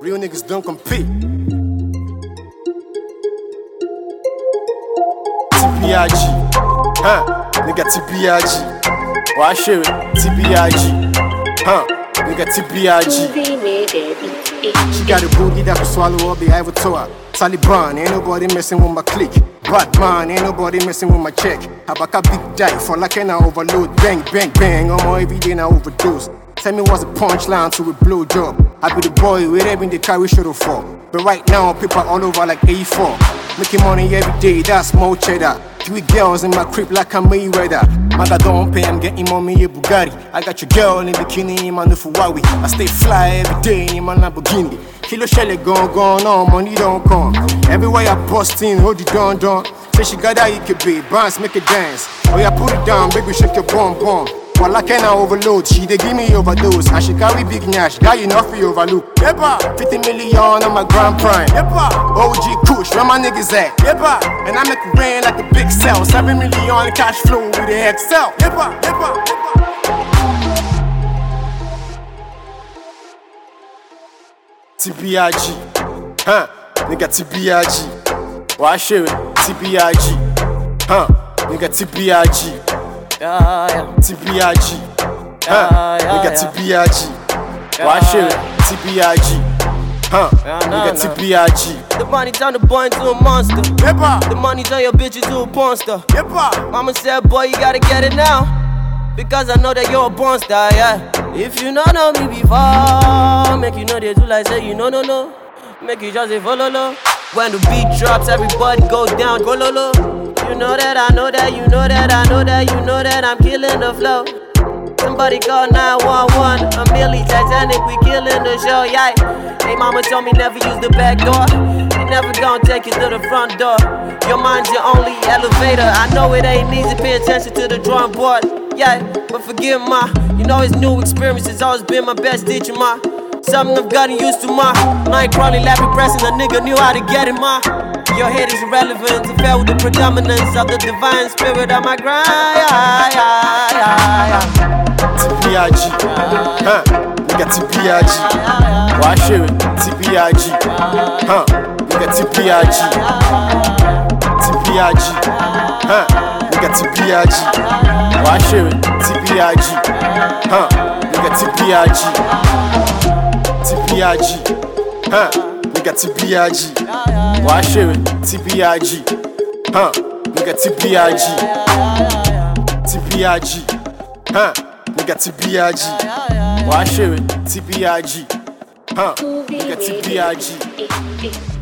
Real niggas don't compete. TBIG, huh? Nigga TBIG. Watch it, TBIG, huh? Nigga TBIG. She got a booty that can swallow up the Ivory Tower. Taliban, ain't nobody messing with my clique. Batman, ain't nobody messing with my check. Habaka big die for like an overload. Bang, bang, bang, I'm every day now overdose. Tell me what's the punchline to a blow job. I be the boy with everything they carry shoulda for. But right now, people all over like A4. Making money every day, that's more cheddar. Three girls in my crib like I'm Mayweather. Maga don't pay, I'm getting mommy a Bugatti. I got your girl in bikini in my new Huawei. I stay fly every day in my Lamborghini. Kilo shell gone, gone on, money don't come. Everywhere I bust in, oh, hold it down, down. Say she got that EKB, bounce, make it dance. Oh yeah, put it down, baby, shake your bum, bum. Well, I can overload, she dey give me overdose. And she carry big nash, guy not free overlook Yepa, 50 million on my grand prime. Yepa, OG Kush, where my niggas at? Yepa, and I make it rain like a big cell. 7 million cash flow with the Excel. Yepa, yepa, yepa TBIG, huh, nigga TBIG Watch it, TBIG, huh, nigga TBIG TBIG. Huh? Nigga yeah. TBIG. Watch it. TBIG. Huh? Yeah, nah, Nigga nah. TBIG. The money turn the boy into a monster. Yepa. The money turn your bitch into a porn star. Yepa. Mama said, boy, you gotta get it now. Because I know that you're a porn star, yeah. If you don't know me before, make you know they do like say you know, no, no. Make you just say follow, low. When the beat drops, everybody go down, go low, low. You know that, I know that, you know that, I know that, you know that I'm killing the flow. Somebody call 911. I'm Billy Titanic, we killing the show, yeah. Hey, mama told me never use the back door. They never gonna take you to the front door. Your mind's your only elevator. I know it ain't easy, pay attention to the drawing board. Yeah, but forgive ma. You know it's new experience, it's always been my best teacher, ma. Something I've gotten used to, ma. Night crawling, laughing, pressing, a nigga knew how to get it, ma. Your head is irrelevant, to fail the predominance of the divine spirit of my grind. TBIG. Huh? Nigga TBIG. Watch it. TBIG. Huh? Nigga TBIG. TBIG. Huh? Nigga TBIG. Watch it. TBIG. Huh? Nigga TBIG. TBIG. Huh? Nigga TBIG. Watch it. TBIG. Huh? Nigga TBIG. TBIG. Huh? Nigga TBIG. Watch it. TBIG. Huh? Nigga TBIG.